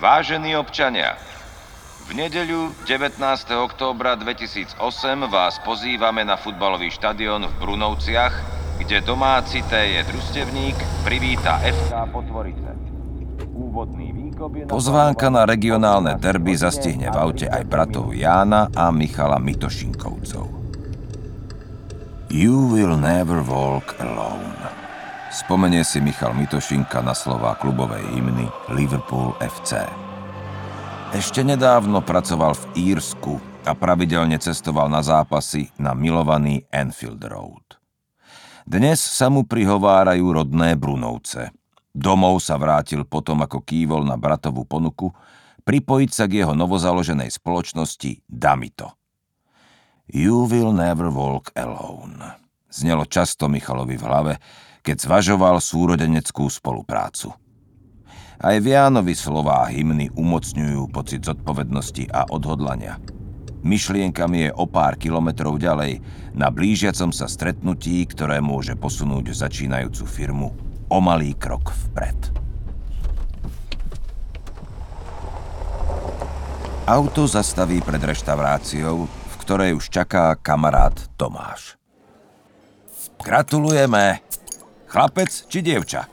Vážení občania, v nedeľu 19. októbra 2008 vás pozývame na futbalový štadión v Brunovciach, kde domáci TJ Družstevník privíta FK Potvorice. Úvodný výkop je... Pozvánka na regionálne derby zastihne v aute aj bratov Jána a Michala Mitošinkovcov. You will never walk alone. Spomenie si Michal Mitošinka na slová klubovej hymny Liverpool FC. Ešte nedávno pracoval v Írsku a pravidelne cestoval na zápasy na milovaný Enfield Road. Dnes sa mu prihovárajú rodné Brunovce. Domov sa vrátil potom, ako kývol na bratovú ponuku, pripojiť sa k jeho novozaloženej spoločnosti Damito. You will never walk alone. Znelo často Michalovi v hlave, keď zvažoval súrodeneckú spoluprácu. Aj v slová hymny umocňujú pocit zodpovednosti a odhodlania. Myšlienkami je o pár kilometrov ďalej na blížiacom sa stretnutí, ktoré môže posunúť začínajúcu firmu o malý krok vpred. Auto zastaví pred reštauráciou, v ktorej už čaká kamarát Tomáš. Gratulujeme! Chlapec či dievča?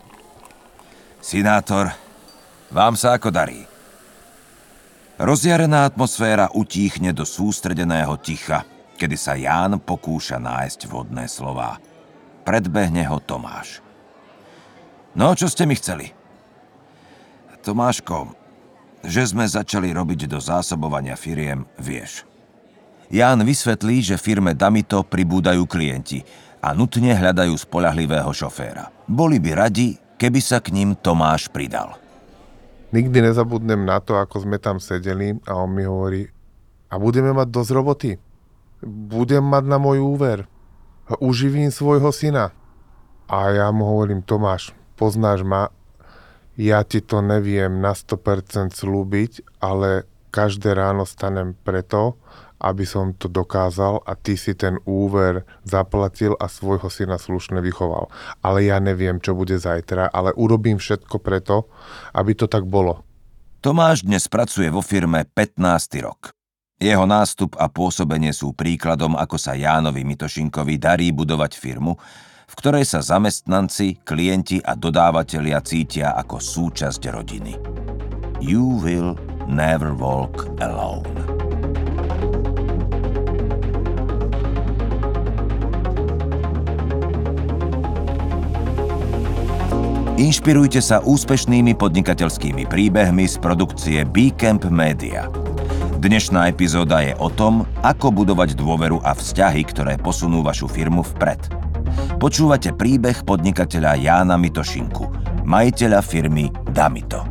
Sinátor, vám sa ako darí? Rozjarená atmosféra utíchne do sústredeného ticha, kedy sa Ján pokúša nájsť vodné slová. Predbehne ho Tomáš. No, čo ste mi chceli? Tomáško, že sme začali robiť do zásobovania firiem, vieš. Ján vysvetlí, že firme Damito pribúdajú klienti a nutne hľadajú spolahlivého šoféra. Boli by radi, keby sa k ním Tomáš pridal. Nikdy nezabudnem na to, ako sme tam sedeli a on mi hovorí, a budeme mať dosť roboty. Budem mať na môj úver. Uživím svojho syna. A ja mu hovorím, Tomáš, poznáš ma, ja ti to neviem na 100% slúbiť, ale každé ráno stanem preto, aby som to dokázal a ty si ten úver zaplatil a svojho syna slušne vychoval. Ale ja neviem, čo bude zajtra, ale urobím všetko preto, aby to tak bolo. Tomáš dnes pracuje vo firme 15. rok. Jeho nástup a pôsobenie sú príkladom, ako sa Jánovi Mitošinkovi darí budovať firmu, v ktorej sa zamestnanci, klienti a dodávateľia cítia ako súčasť rodiny. You will never walk alone. Inšpirujte sa úspešnými podnikateľskými príbehmi z produkcie Camp Media. Dnešná epizóda je o tom, ako budovať dôveru a vzťahy, ktoré posunú vašu firmu vpred. Počúvate príbeh podnikateľa Jána Mitošinku, majiteľa firmy Damito.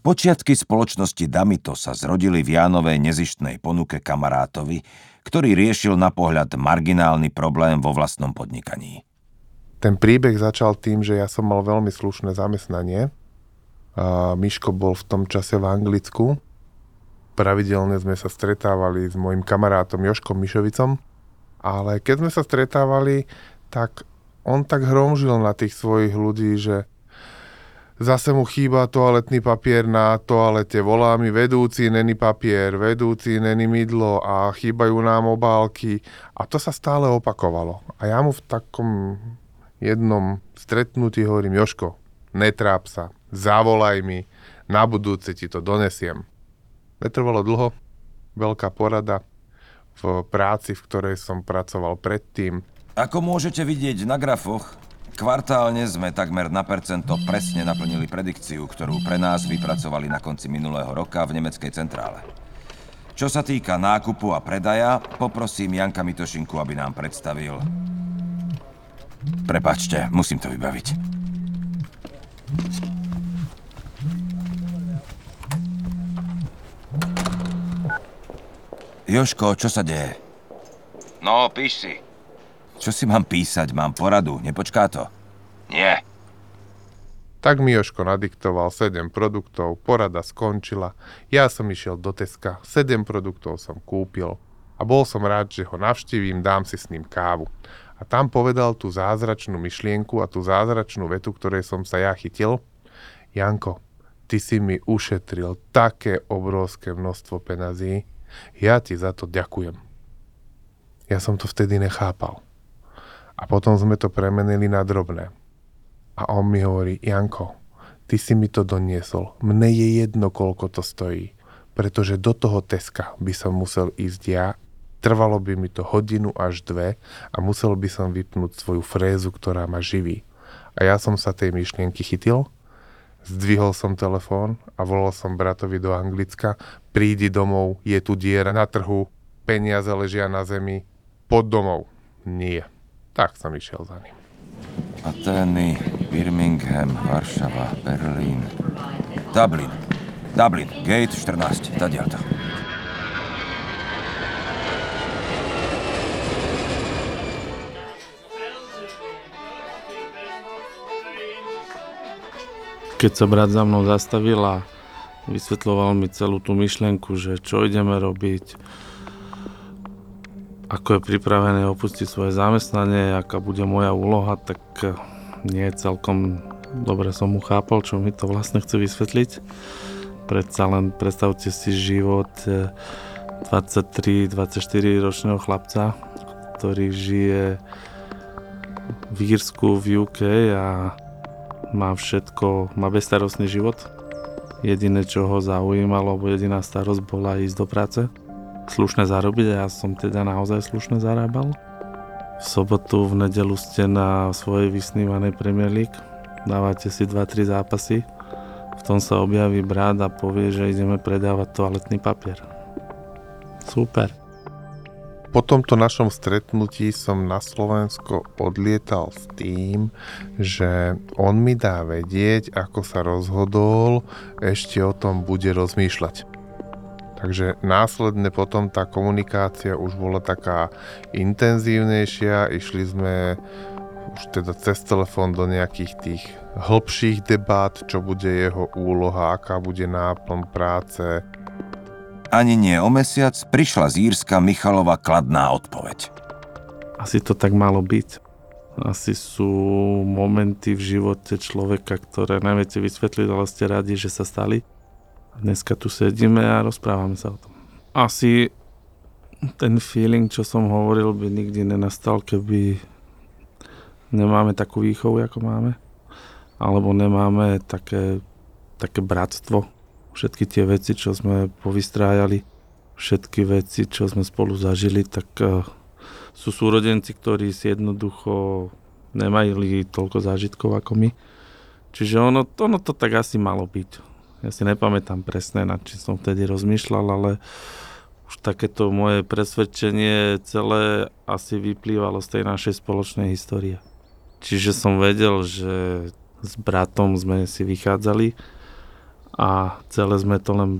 Počiatky spoločnosti Damito sa zrodili v Jánovej nezištnej ponuke kamarátovi, ktorý riešil na pohľad marginálny problém vo vlastnom podnikaní. Ten príbeh začal tým, že ja som mal veľmi slušné zamestnanie. A Miško bol v tom čase v Anglicku. Pravidelne sme sa stretávali s mojim kamarátom Joškom Mišovicom. Ale keď sme sa stretávali, tak on tak hromžil na tých svojich ľudí, že Zase mu chýba toaletný papier na toalete. Volá mi vedúci, není papier, vedúci, není mydlo a chýbajú nám obálky. A to sa stále opakovalo. A ja mu v takom jednom stretnutí hovorím, Joško, netráp sa, zavolaj mi, na budúce ti to donesiem. Netrvalo dlho, veľká porada v práci, v ktorej som pracoval predtým. Ako môžete vidieť na grafoch, Kvartálne sme takmer na percento presne naplnili predikciu, ktorú pre nás vypracovali na konci minulého roka v nemeckej centrále. Čo sa týka nákupu a predaja, poprosím Janka Mitošinku, aby nám predstavil... Prepačte, musím to vybaviť. Joško, čo sa deje? No, píš si. Čo si mám písať? Mám poradu. Nepočká to? Nie. Tak mi Joško nadiktoval 7 produktov, porada skončila, ja som išiel do Teska, 7 produktov som kúpil a bol som rád, že ho navštívim, dám si s ním kávu. A A tam povedal tú zázračnú myšlienku a tú zázračnú vetu, ktorej som sa ja chytil. Janko, ty si mi ušetril také obrovské množstvo penazí, ja ti za to ďakujem. Ja som to vtedy nechápal. A potom sme to premenili na drobné. A on mi hovorí, Janko, ty si mi to doniesol. Mne je jedno, koľko to stojí. Pretože do toho Teska by som musel ísť ja Trvalo by mi to hodinu až dve a musel by som vypnúť svoju frézu, ktorá ma živí. A ja som sa tej myšlienky chytil, zdvihol som telefón a volal som bratovi do Anglicka, prídi domov, je tu diera na trhu, peniaze ležia na zemi, pod domov. Nie. Tak som išiel za ním. Atény, Birmingham, Varšava, Berlín, Dublin. Dublin, gate 14, tadiaľto. Keď sa brat za mnou zastavil a vysvetloval mi celú tú myšlienku, že čo ideme robiť, ako je pripravené opustiť svoje zamestnanie, aká bude moja úloha, tak eh, nie celkom dobre som mu chápal, čo mi to vlastne chce vysvetliť. Predsa len predstavte si život 23-24 eh, ročného chlapca, ktorý žije v Írsku, v UK a má všetko, má bezstarostný život. Jediné, čo ho zaujímalo, alebo jediná starosť bola ísť do práce, slušne zarobiť a ja som teda naozaj slušne zarábal. V sobotu, v nedelu ste na svojej vysnívanej Premier League, dávate si 2-3 zápasy, v tom sa objaví brat a povie, že ideme predávať toaletný papier. Super. Po tomto našom stretnutí som na Slovensko odlietal s tým, že on mi dá vedieť, ako sa rozhodol, ešte o tom bude rozmýšľať. Takže následne potom tá komunikácia už bola taká intenzívnejšia, išli sme už teda cez telefón do nejakých tých hĺbších debát, čo bude jeho úloha, aká bude náplň práce, ani nie o mesiac prišla z Írska Michalova kladná odpoveď. Asi to tak malo byť. Asi sú momenty v živote človeka, ktoré neviete vysvetliť, ale ste radi, že sa stali. Dneska tu sedíme a rozprávame sa o tom. Asi ten feeling, čo som hovoril, by nikdy nenastal, keby nemáme takú výchovu, ako máme. Alebo nemáme také, také bratstvo, všetky tie veci, čo sme povystrájali, všetky veci, čo sme spolu zažili, tak uh, sú súrodenci, ktorí si jednoducho nemajú toľko zážitkov ako my. Čiže ono, ono to tak asi malo byť. Ja si nepamätám presne, nad čím som vtedy rozmýšľal, ale už takéto moje presvedčenie celé asi vyplývalo z tej našej spoločnej histórie. Čiže som vedel, že s bratom sme si vychádzali, a celé sme to len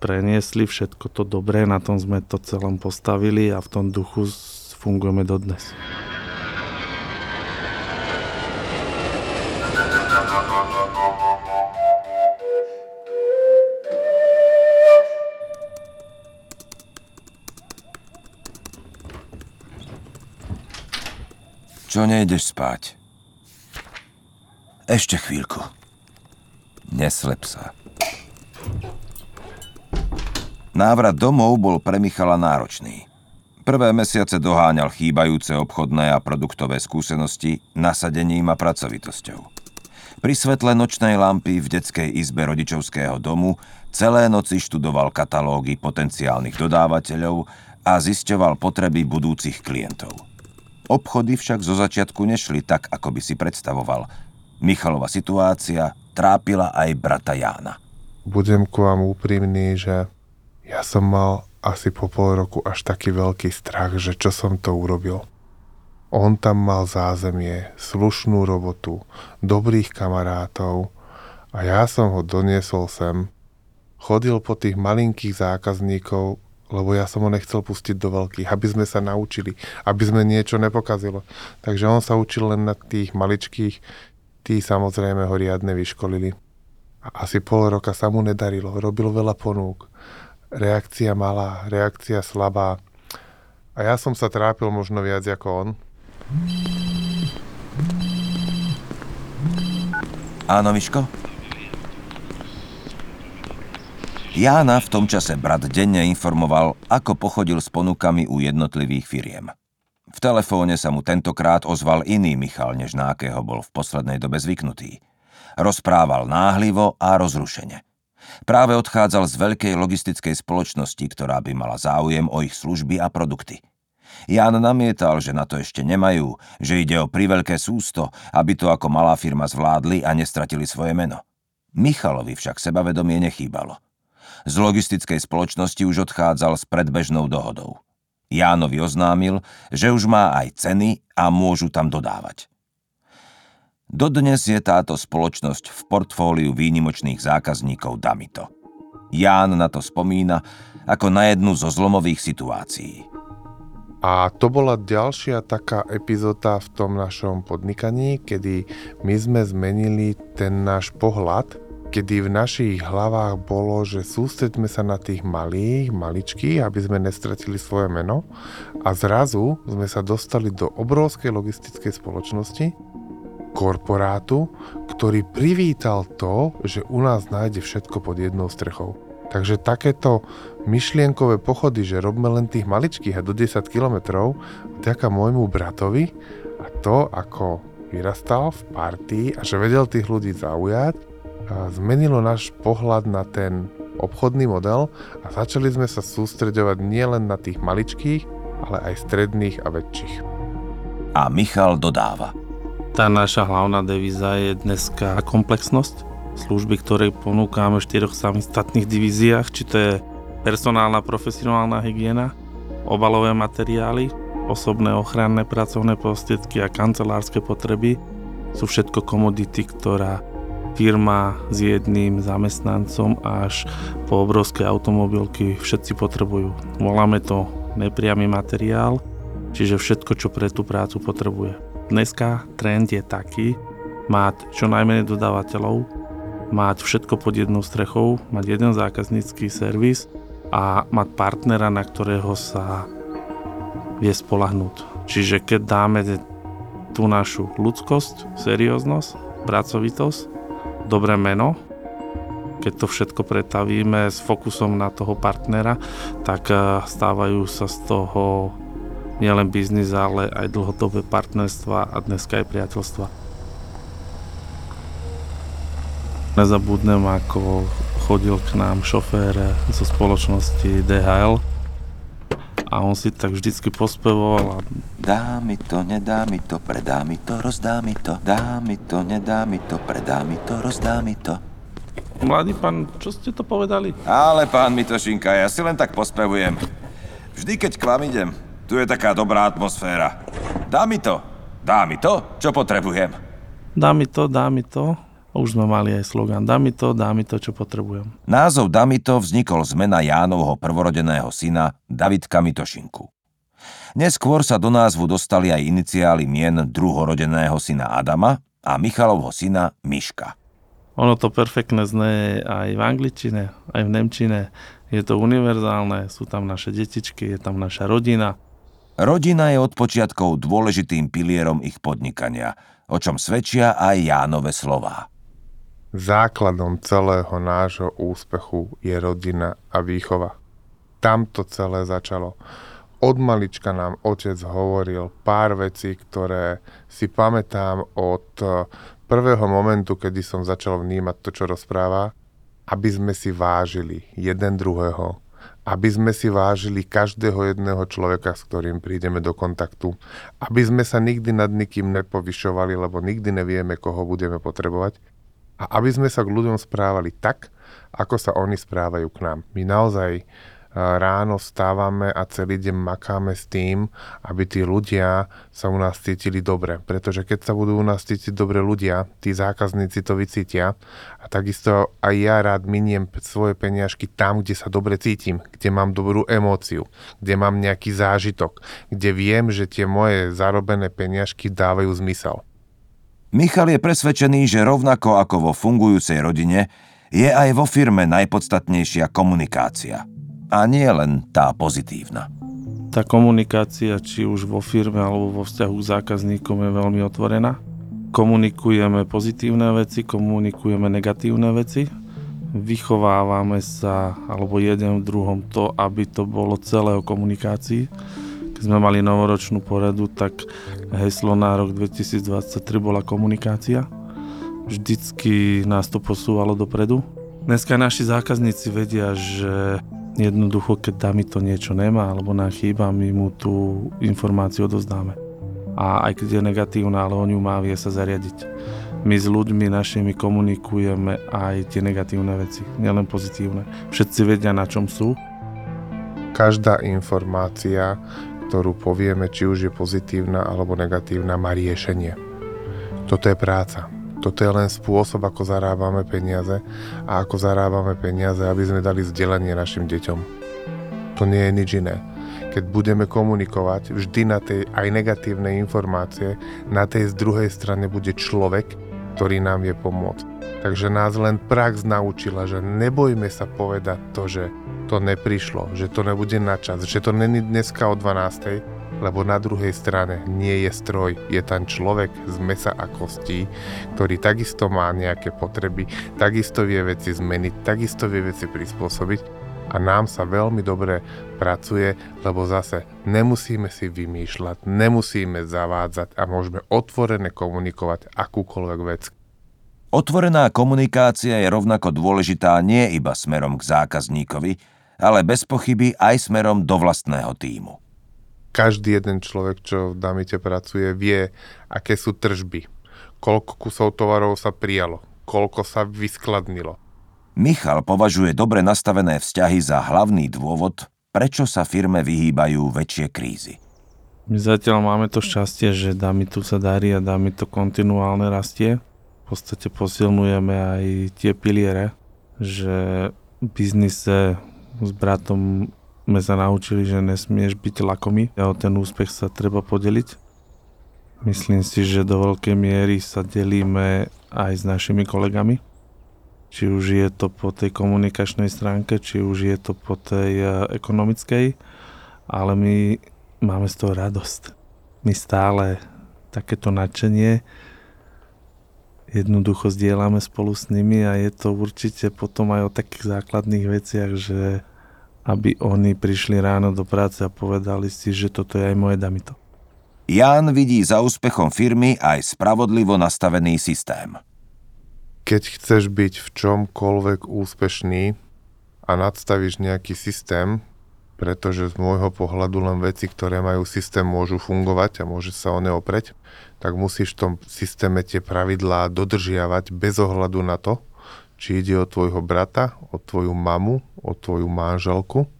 preniesli, všetko to dobré, na tom sme to celom postavili a v tom duchu fungujeme dodnes. Čo nejdeš spať? Ešte chvíľku. Neslep sa. Návrat domov bol pre Michala náročný. Prvé mesiace doháňal chýbajúce obchodné a produktové skúsenosti nasadením a pracovitosťou. Pri svetle nočnej lampy v detskej izbe rodičovského domu celé noci študoval katalógy potenciálnych dodávateľov a zisťoval potreby budúcich klientov. Obchody však zo začiatku nešli tak, ako by si predstavoval. Michalova situácia trápila aj brata Jána. Budem ku vám úprimný, že ja som mal asi po pol roku až taký veľký strach, že čo som to urobil. On tam mal zázemie, slušnú robotu, dobrých kamarátov a ja som ho doniesol sem. Chodil po tých malinkých zákazníkov, lebo ja som ho nechcel pustiť do veľkých, aby sme sa naučili, aby sme niečo nepokazilo. Takže on sa učil len na tých maličkých, Tí samozrejme ho riadne vyškolili. A asi pol roka sa mu nedarilo. Robil veľa ponúk. Reakcia malá, reakcia slabá. A ja som sa trápil možno viac ako on. Áno, Miško? Jána v tom čase brat denne informoval, ako pochodil s ponukami u jednotlivých firiem. V telefóne sa mu tentokrát ozval iný Michal, než na akého bol v poslednej dobe zvyknutý. Rozprával náhlivo a rozrušene. Práve odchádzal z veľkej logistickej spoločnosti, ktorá by mala záujem o ich služby a produkty. Ján namietal, že na to ešte nemajú, že ide o priveľké sústo, aby to ako malá firma zvládli a nestratili svoje meno. Michalovi však sebavedomie nechýbalo. Z logistickej spoločnosti už odchádzal s predbežnou dohodou. Jánovi oznámil, že už má aj ceny a môžu tam dodávať. Dodnes je táto spoločnosť v portfóliu výnimočných zákazníkov Damito. Ján na to spomína ako na jednu zo zlomových situácií. A to bola ďalšia taká epizóda v tom našom podnikaní, kedy my sme zmenili ten náš pohľad kedy v našich hlavách bolo, že sústreďme sa na tých malých, maličkých, aby sme nestratili svoje meno a zrazu sme sa dostali do obrovskej logistickej spoločnosti, korporátu, ktorý privítal to, že u nás nájde všetko pod jednou strechou. Takže takéto myšlienkové pochody, že robíme len tých maličkých a do 10 kilometrov, vďaka môjmu bratovi a to, ako vyrastal v partii a že vedel tých ľudí zaujať, zmenilo náš pohľad na ten obchodný model a začali sme sa sústreďovať nielen na tých maličkých, ale aj stredných a väčších. A Michal dodáva. Tá naša hlavná devíza je dneska komplexnosť. Služby, ktoré ponúkame v štyroch samostatných divíziách, či to je personálna profesionálna hygiena, obalové materiály, osobné ochranné pracovné prostriedky a kancelárske potreby sú všetko komodity, ktorá firma s jedným zamestnancom až po obrovské automobilky všetci potrebujú. Voláme to nepriamy materiál, čiže všetko, čo pre tú prácu potrebuje. Dneska trend je taký, mať čo najmenej dodávateľov, mať všetko pod jednou strechou, mať jeden zákaznícky servis a mať partnera, na ktorého sa vie spolahnúť. Čiže keď dáme tú našu ľudskosť, serióznosť, pracovitosť dobré meno, keď to všetko pretavíme s fokusom na toho partnera, tak eh, stávajú sa z toho nielen biznis, ale aj dlhodobé partnerstva a dneska aj priateľstva. Nezabudnem, ako chodil k nám šofér zo spoločnosti DHL a on si tak vždycky pospevoval a Dá mi to, nedá mi to, predá mi to, rozdá mi to. Dá mi to, nedá mi to, predá mi to, rozdá mi to. Mladý pán, čo ste to povedali? Ale pán Mitošinka, ja si len tak pospevujem. Vždy, keď k vám idem, tu je taká dobrá atmosféra. Dá mi to, dá mi to, čo potrebujem. Dá mi to, dá mi to. Už sme mali aj slogan Dá mi to, dá mi to, čo potrebujem. Názov Damito vznikol z mena Jánovho prvorodeného syna Davidka Mitošinku. Neskôr sa do názvu dostali aj iniciály mien druhorodeného syna Adama a Michalovho syna Miška. Ono to perfektne znie aj v angličtine, aj v nemčine. Je to univerzálne, sú tam naše detičky, je tam naša rodina. Rodina je od počiatkov dôležitým pilierom ich podnikania, o čom svedčia aj Jánové slová. Základom celého nášho úspechu je rodina a výchova. Tam to celé začalo. Od malička nám otec hovoril pár vecí, ktoré si pamätám od eh, prvého momentu, kedy som začal vnímať to, čo rozpráva, aby sme si vážili jeden druhého, aby sme si vážili každého jedného človeka, s ktorým prídeme do kontaktu, aby sme sa nikdy nad nikým nepovyšovali, lebo nikdy nevieme, koho budeme potrebovať a aby sme sa k ľuďom správali tak, ako sa oni správajú k nám. My naozaj ráno vstávame a celý deň makáme s tým, aby tí ľudia sa u nás cítili dobre. Pretože keď sa budú u nás cítiť dobre ľudia, tí zákazníci to vycítia a takisto aj ja rád miniem svoje peniažky tam, kde sa dobre cítim, kde mám dobrú emóciu, kde mám nejaký zážitok, kde viem, že tie moje zarobené peniažky dávajú zmysel. Michal je presvedčený, že rovnako ako vo fungujúcej rodine, je aj vo firme najpodstatnejšia komunikácia – a nie len tá pozitívna. Tá komunikácia, či už vo firme alebo vo vzťahu k zákazníkom je veľmi otvorená. Komunikujeme pozitívne veci, komunikujeme negatívne veci. Vychovávame sa, alebo jeden v druhom to, aby to bolo celé o komunikácii. Keď sme mali novoročnú poradu, tak heslo na rok 2023 bola komunikácia. Vždycky nás to posúvalo dopredu. Dneska naši zákazníci vedia, že Jednoducho, keď dámy to niečo nemá alebo nám chýba, my mu tú informáciu odozdáme. A aj keď je negatívna, ale on ju má, vie sa zariadiť. My s ľuďmi našimi komunikujeme aj tie negatívne veci, nielen pozitívne. Všetci vedia, na čom sú. Každá informácia, ktorú povieme, či už je pozitívna alebo negatívna, má riešenie. Toto je práca. Toto je len spôsob, ako zarábame peniaze a ako zarábame peniaze, aby sme dali vzdelanie našim deťom. To nie je nič iné. Keď budeme komunikovať vždy na tej aj negatívnej informácie, na tej z druhej strane bude človek, ktorý nám vie pomôcť. Takže nás len prax naučila, že nebojme sa povedať to, že to neprišlo, že to nebude na čas, že to není dneska o 12 lebo na druhej strane nie je stroj, je tam človek z mesa a kostí, ktorý takisto má nejaké potreby, takisto vie veci zmeniť, takisto vie veci prispôsobiť a nám sa veľmi dobre pracuje, lebo zase nemusíme si vymýšľať, nemusíme zavádzať a môžeme otvorene komunikovať akúkoľvek vec. Otvorená komunikácia je rovnako dôležitá nie iba smerom k zákazníkovi, ale bez pochyby aj smerom do vlastného týmu každý jeden človek, čo v Damite pracuje, vie, aké sú tržby, koľko kusov tovarov sa prijalo, koľko sa vyskladnilo. Michal považuje dobre nastavené vzťahy za hlavný dôvod, prečo sa firme vyhýbajú väčšie krízy. My zatiaľ máme to šťastie, že Damitu sa darí a Damitu kontinuálne rastie. V podstate posilnujeme aj tie piliere, že v biznise s bratom sme sa naučili, že nesmieš byť lakomý a o ten úspech sa treba podeliť. Myslím si, že do veľkej miery sa delíme aj s našimi kolegami. Či už je to po tej komunikačnej stránke, či už je to po tej e, ekonomickej, ale my máme z toho radosť. My stále takéto nadšenie jednoducho zdieľame spolu s nimi a je to určite potom aj o takých základných veciach, že aby oni prišli ráno do práce a povedali si, že toto je aj moje damito. Ján vidí za úspechom firmy aj spravodlivo nastavený systém. Keď chceš byť v čomkoľvek úspešný a nadstavíš nejaký systém, pretože z môjho pohľadu len veci, ktoré majú systém, môžu fungovať a môže sa o ne opreť, tak musíš v tom systéme tie pravidlá dodržiavať bez ohľadu na to, či ide o tvojho brata, o tvoju mamu, o tvoju manželku,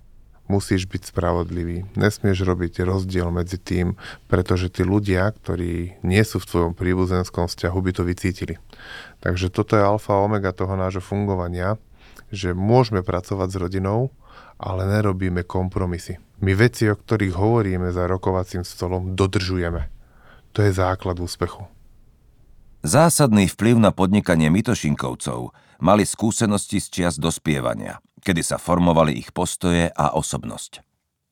musíš byť spravodlivý. Nesmieš robiť rozdiel medzi tým, pretože tí ľudia, ktorí nie sú v tvojom príbuzenskom vzťahu, by to vycítili. Takže toto je alfa a omega toho nášho fungovania, že môžeme pracovať s rodinou, ale nerobíme kompromisy. My veci, o ktorých hovoríme za rokovacím stolom, dodržujeme. To je základ úspechu. Zásadný vplyv na podnikanie Mitošinkovcov mali skúsenosti z čias dospievania, kedy sa formovali ich postoje a osobnosť.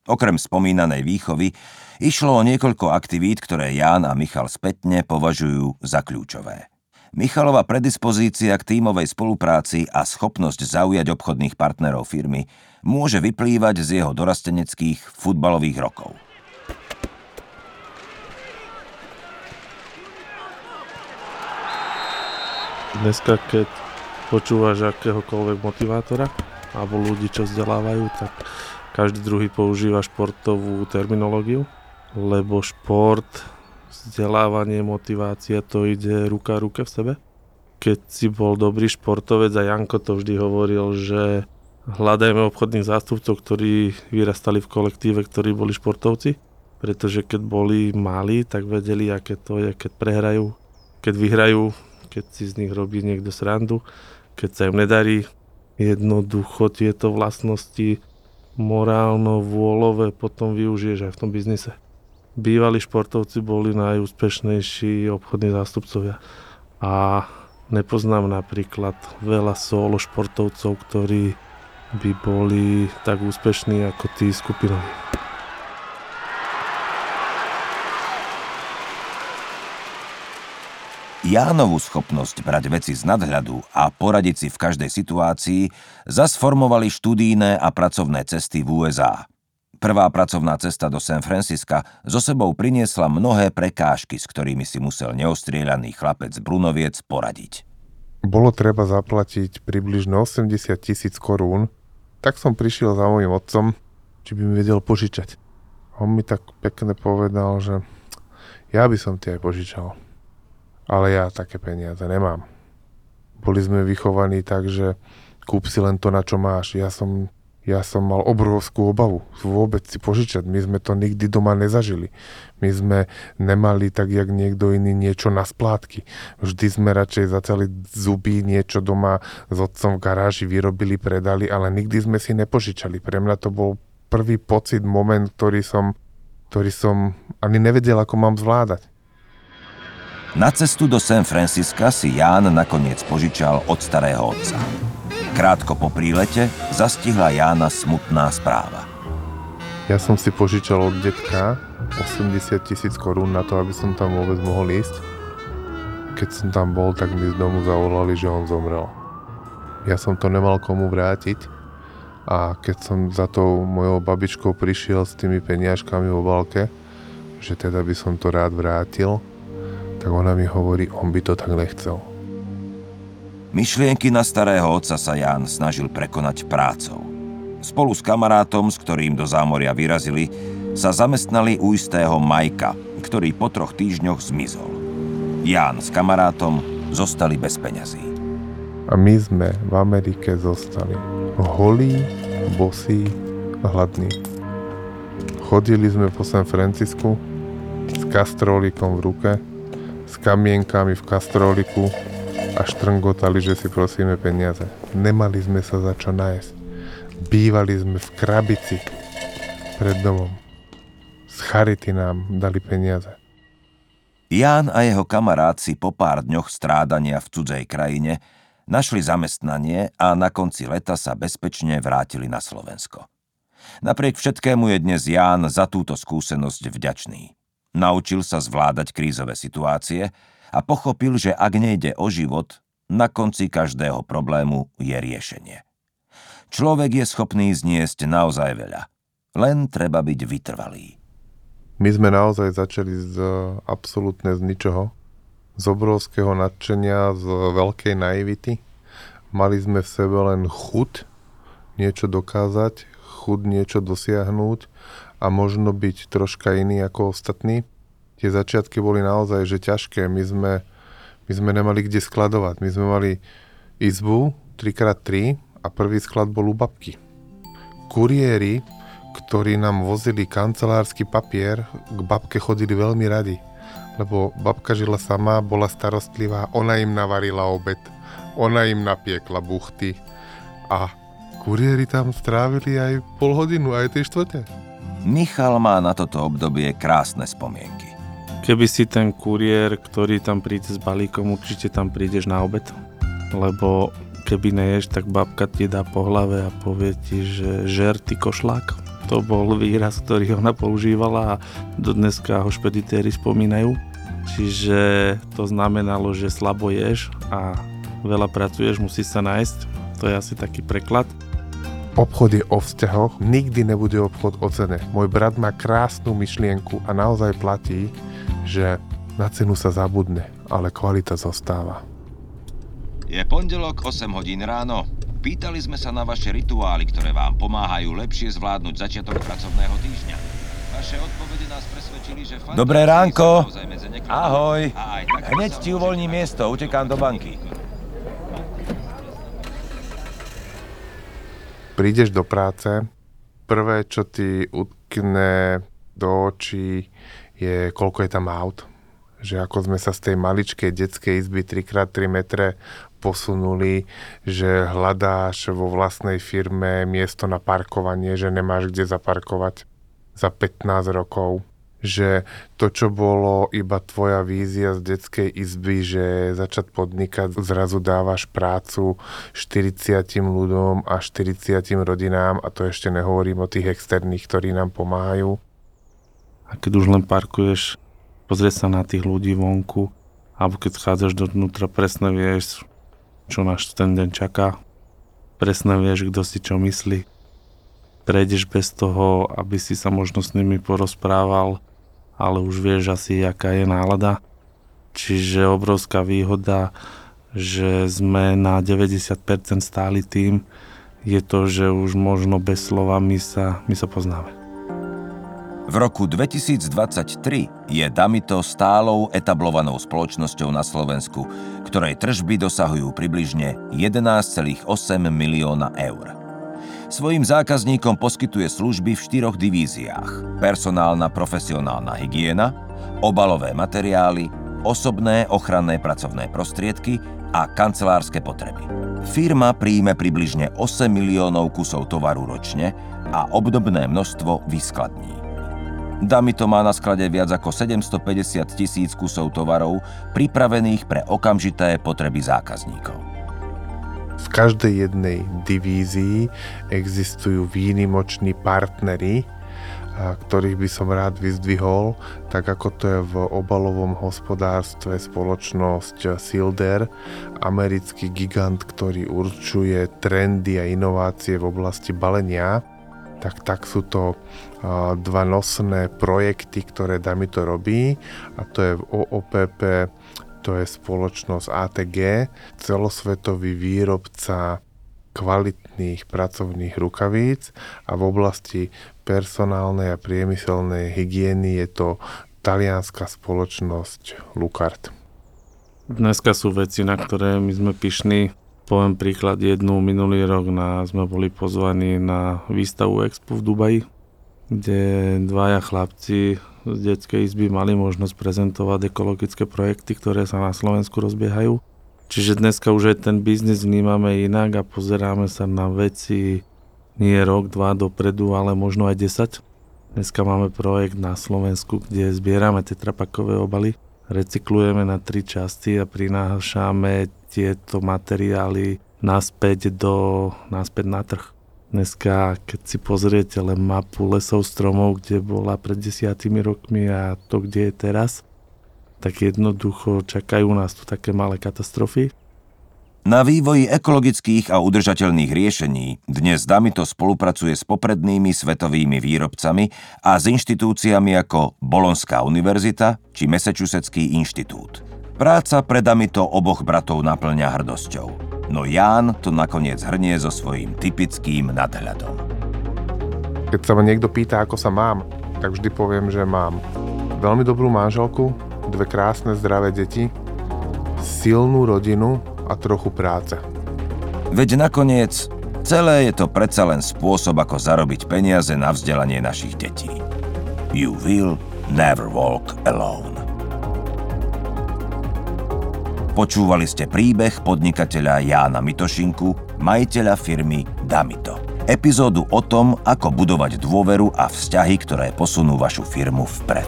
Okrem spomínanej výchovy išlo o niekoľko aktivít, ktoré Ján a Michal spätne považujú za kľúčové. Michalova predispozícia k tímovej spolupráci a schopnosť zaujať obchodných partnerov firmy môže vyplývať z jeho dorasteneckých futbalových rokov. Dneska, keď počúvaš akéhokoľvek motivátora alebo ľudí, čo vzdelávajú, tak každý druhý používa športovú terminológiu, lebo šport, vzdelávanie, motivácia, to ide ruka ruke v sebe. Keď si bol dobrý športovec a Janko to vždy hovoril, že hľadajme obchodných zástupcov, ktorí vyrastali v kolektíve, ktorí boli športovci, pretože keď boli malí, tak vedeli, aké to je, keď prehrajú, keď vyhrajú, keď si z nich robí niekto srandu, keď sa im nedarí. Jednoducho tieto vlastnosti morálno-vôľové potom využiješ aj v tom biznise bývalí športovci boli najúspešnejší obchodní zástupcovia. A nepoznám napríklad veľa solo športovcov, ktorí by boli tak úspešní ako tí skupinoví. Jánovu schopnosť brať veci z nadhľadu a poradiť si v každej situácii zasformovali študijné a pracovné cesty v USA – Prvá pracovná cesta do San Francisca so sebou priniesla mnohé prekážky, s ktorými si musel neostrieľaný chlapec Brunoviec poradiť. Bolo treba zaplatiť približne 80 tisíc korún, tak som prišiel za mojim otcom, či by mi vedel požičať. On mi tak pekne povedal, že ja by som ti aj požičal ale ja také peniaze nemám. Boli sme vychovaní tak, že kúp si len to, na čo máš. Ja som, ja som mal obrovskú obavu vôbec si požičať. My sme to nikdy doma nezažili. My sme nemali tak, jak niekto iný, niečo na splátky. Vždy sme radšej zacali zuby, niečo doma s otcom v garáži vyrobili, predali, ale nikdy sme si nepožičali. Pre mňa to bol prvý pocit, moment, ktorý som, ktorý som ani nevedel, ako mám zvládať. Na cestu do San Francisca si Ján nakoniec požičal od starého otca. Krátko po prílete zastihla Jána smutná správa. Ja som si požičal od detka 80 tisíc korún na to, aby som tam vôbec mohol ísť. Keď som tam bol, tak mi z domu zavolali, že on zomrel. Ja som to nemal komu vrátiť a keď som za tou mojou babičkou prišiel s tými peniažkami vo valke, že teda by som to rád vrátil, tak ona mi hovorí, on by to tak nechcel. Myšlienky na starého otca sa Ján snažil prekonať prácou. Spolu s kamarátom, s ktorým do zámoria vyrazili, sa zamestnali u istého Majka, ktorý po troch týždňoch zmizol. Ján s kamarátom zostali bez peňazí. A my sme v Amerike zostali holí, bosí, hladní. Chodili sme po San Francisku s kastrolikom v ruke s kamienkami v kastroliku a štrngotali, že si prosíme peniaze. Nemali sme sa za čo nájsť. Bývali sme v krabici pred domom. Z charity nám dali peniaze. Ján a jeho kamarát si po pár dňoch strádania v cudzej krajine našli zamestnanie a na konci leta sa bezpečne vrátili na Slovensko. Napriek všetkému je dnes Ján za túto skúsenosť vďačný. Naučil sa zvládať krízové situácie a pochopil, že ak nejde o život, na konci každého problému je riešenie. Človek je schopný zniesť naozaj veľa. Len treba byť vytrvalý. My sme naozaj začali z absolútne z ničoho. Z obrovského nadšenia, z veľkej naivity. Mali sme v sebe len chud niečo dokázať, chud niečo dosiahnuť a možno byť troška iný ako ostatní. Tie začiatky boli naozaj že ťažké. My sme, my sme nemali kde skladovať. My sme mali izbu 3x3 a prvý sklad bol u babky. Kuriéri, ktorí nám vozili kancelársky papier, k babke chodili veľmi radi, lebo babka žila sama, bola starostlivá, ona im navarila obed, ona im napiekla buchty a kuriéri tam strávili aj pol hodinu, aj tej štvrte. Michal má na toto obdobie krásne spomienky. Keby si ten kuriér, ktorý tam príde s balíkom, určite tam prídeš na obed. Lebo keby neješ, tak babka ti dá po hlave a povie ti, že žer ty košlák. To bol výraz, ktorý ona používala a do dneska ho špeditéri spomínajú. Čiže to znamenalo, že slabo ješ a veľa pracuješ, musí sa nájsť. To je asi taký preklad. Obchod je o vzťahoch, nikdy nebude obchod o cene. Môj brat má krásnu myšlienku a naozaj platí, že na cenu sa zabudne, ale kvalita zostáva. Je pondelok 8 hodín ráno. Pýtali sme sa na vaše rituály, ktoré vám pomáhajú lepšie zvládnuť začiatok pracovného týždňa. Vaše odpovede nás presvedčili, že... Dobré ránko. Ahoj. Hneď ti uvoľním miesto, utekám do banky. Prídeš do práce, prvé, čo ti utkne do očí, je koľko je tam aut. Že ako sme sa z tej maličkej detskej izby 3x3 metre posunuli, že hľadáš vo vlastnej firme miesto na parkovanie, že nemáš kde zaparkovať za 15 rokov že to, čo bolo iba tvoja vízia z detskej izby, že začať podnikať, zrazu dávaš prácu 40 ľuďom a 40 rodinám a to ešte nehovorím o tých externých, ktorí nám pomáhajú. A keď už len parkuješ, pozrieť sa na tých ľudí vonku alebo keď chádzaš dovnútra, presne vieš, čo nás ten deň čaká. Presne vieš, kto si čo myslí. Prejdeš bez toho, aby si sa možno s nimi porozprával, ale už vieš asi, aká je nálada. Čiže obrovská výhoda, že sme na 90% stáli tým, je to, že už možno bez slova my sa, my sa poznáme. V roku 2023 je Damito stálou etablovanou spoločnosťou na Slovensku, ktorej tržby dosahujú približne 11,8 milióna eur. Svojim zákazníkom poskytuje služby v štyroch divíziách. Personálna profesionálna hygiena, obalové materiály, osobné ochranné pracovné prostriedky a kancelárske potreby. Firma príjme približne 8 miliónov kusov tovaru ročne a obdobné množstvo vyskladní. Damito má na sklade viac ako 750 tisíc kusov tovarov pripravených pre okamžité potreby zákazníkov. V každej jednej divízii existujú výnimoční partnery, ktorých by som rád vyzdvihol, tak ako to je v obalovom hospodárstve spoločnosť Silder, americký gigant, ktorý určuje trendy a inovácie v oblasti balenia, tak, tak sú to dva nosné projekty, ktoré Damito robí a to je v OOPP, to je spoločnosť ATG, celosvetový výrobca kvalitných pracovných rukavíc a v oblasti personálnej a priemyselnej hygieny je to talianská spoločnosť Lucart. Dneska sú veci, na ktoré my sme pyšní. Poviem príklad jednu, minulý rok na, sme boli pozvaní na výstavu Expo v Dubaji, kde dvaja chlapci z detskej izby mali možnosť prezentovať ekologické projekty, ktoré sa na Slovensku rozbiehajú. Čiže dneska už aj ten biznis vnímame inak a pozeráme sa na veci nie rok, dva dopredu, ale možno aj 10. Dneska máme projekt na Slovensku, kde zbierame tetrapakové obaly, recyklujeme na tri časti a prinášame tieto materiály naspäť, do, naspäť na trh. Dneska, keď si pozriete len mapu lesov stromov, kde bola pred desiatými rokmi a to, kde je teraz, tak jednoducho čakajú nás tu také malé katastrofy. Na vývoji ekologických a udržateľných riešení dnes Damito spolupracuje s poprednými svetovými výrobcami a s inštitúciami ako Bolonská univerzita či Massachusettský inštitút. Práca pre Damito oboch bratov naplňa hrdosťou, no Ján to nakoniec hrnie so svojím typickým nadhľadom. Keď sa ma niekto pýta, ako sa mám, tak vždy poviem, že mám veľmi dobrú manželku, dve krásne zdravé deti, silnú rodinu a trochu práce. Veď nakoniec celé je to predsa len spôsob, ako zarobiť peniaze na vzdelanie našich detí. You will never walk alone. Počúvali ste príbeh podnikateľa Jána Mitošinku, majiteľa firmy Damito. Epizódu o tom, ako budovať dôveru a vzťahy, ktoré posunú vašu firmu vpred.